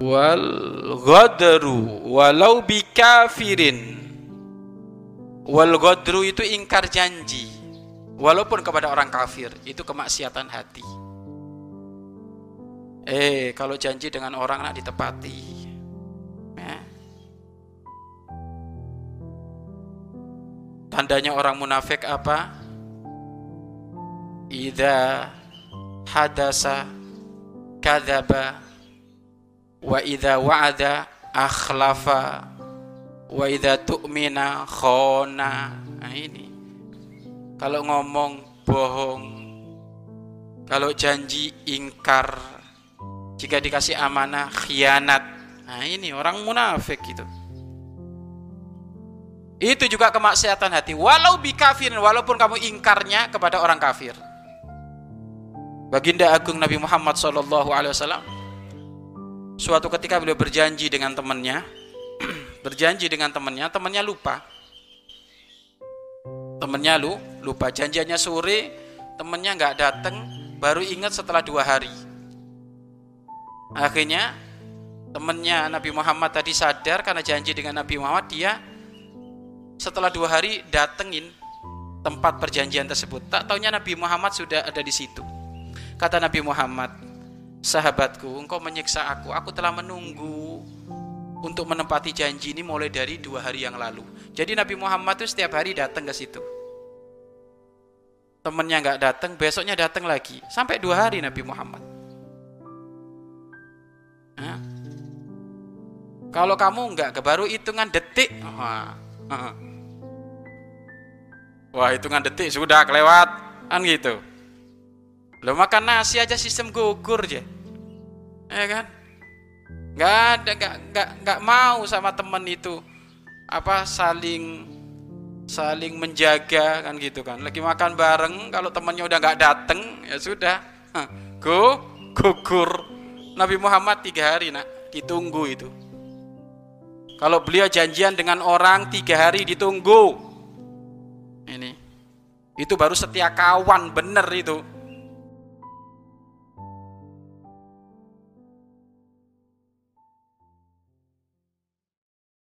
wal ghadru walau bikafirin wal ghadru itu ingkar janji. Walaupun kepada orang kafir itu kemaksiatan hati. Eh kalau janji dengan orang nak ditepati. Ya. tandanya orang munafik apa? Idza hadasa kadzaba wa idza wa'ada akhlafa wa idza tu'mina khona. Nah ini. Kalau ngomong bohong kalau janji ingkar jika dikasih amanah khianat. Nah ini orang munafik gitu itu juga kemaksiatan hati. Walau bikafirin walaupun kamu ingkarnya kepada orang kafir. Baginda Agung Nabi Muhammad Sallallahu Alaihi Wasallam suatu ketika beliau berjanji dengan temannya berjanji dengan temannya temannya lupa. Temannya lu lupa. Janjiannya sore temannya nggak datang baru ingat setelah dua hari. Akhirnya temannya Nabi Muhammad tadi sadar karena janji dengan Nabi Muhammad dia setelah dua hari datengin tempat perjanjian tersebut. Tak taunya Nabi Muhammad sudah ada di situ. Kata Nabi Muhammad, sahabatku, engkau menyiksa aku. Aku telah menunggu untuk menempati janji ini mulai dari dua hari yang lalu. Jadi Nabi Muhammad itu setiap hari datang ke situ. Temennya nggak datang, besoknya datang lagi. Sampai dua hari Nabi Muhammad. Nah, kalau kamu nggak baru hitungan detik, wah, wah hitungan detik sudah kelewat, kan gitu. Lo makan nasi aja sistem gugur aja. Ya kan? Gak ada, gak, gak, gak mau sama temen itu apa saling saling menjaga kan gitu kan. Lagi makan bareng, kalau temennya udah nggak dateng ya sudah, go gugur. Nabi Muhammad tiga hari nak ditunggu itu. Kalau beliau janjian dengan orang tiga hari ditunggu. Ini itu baru setia kawan bener itu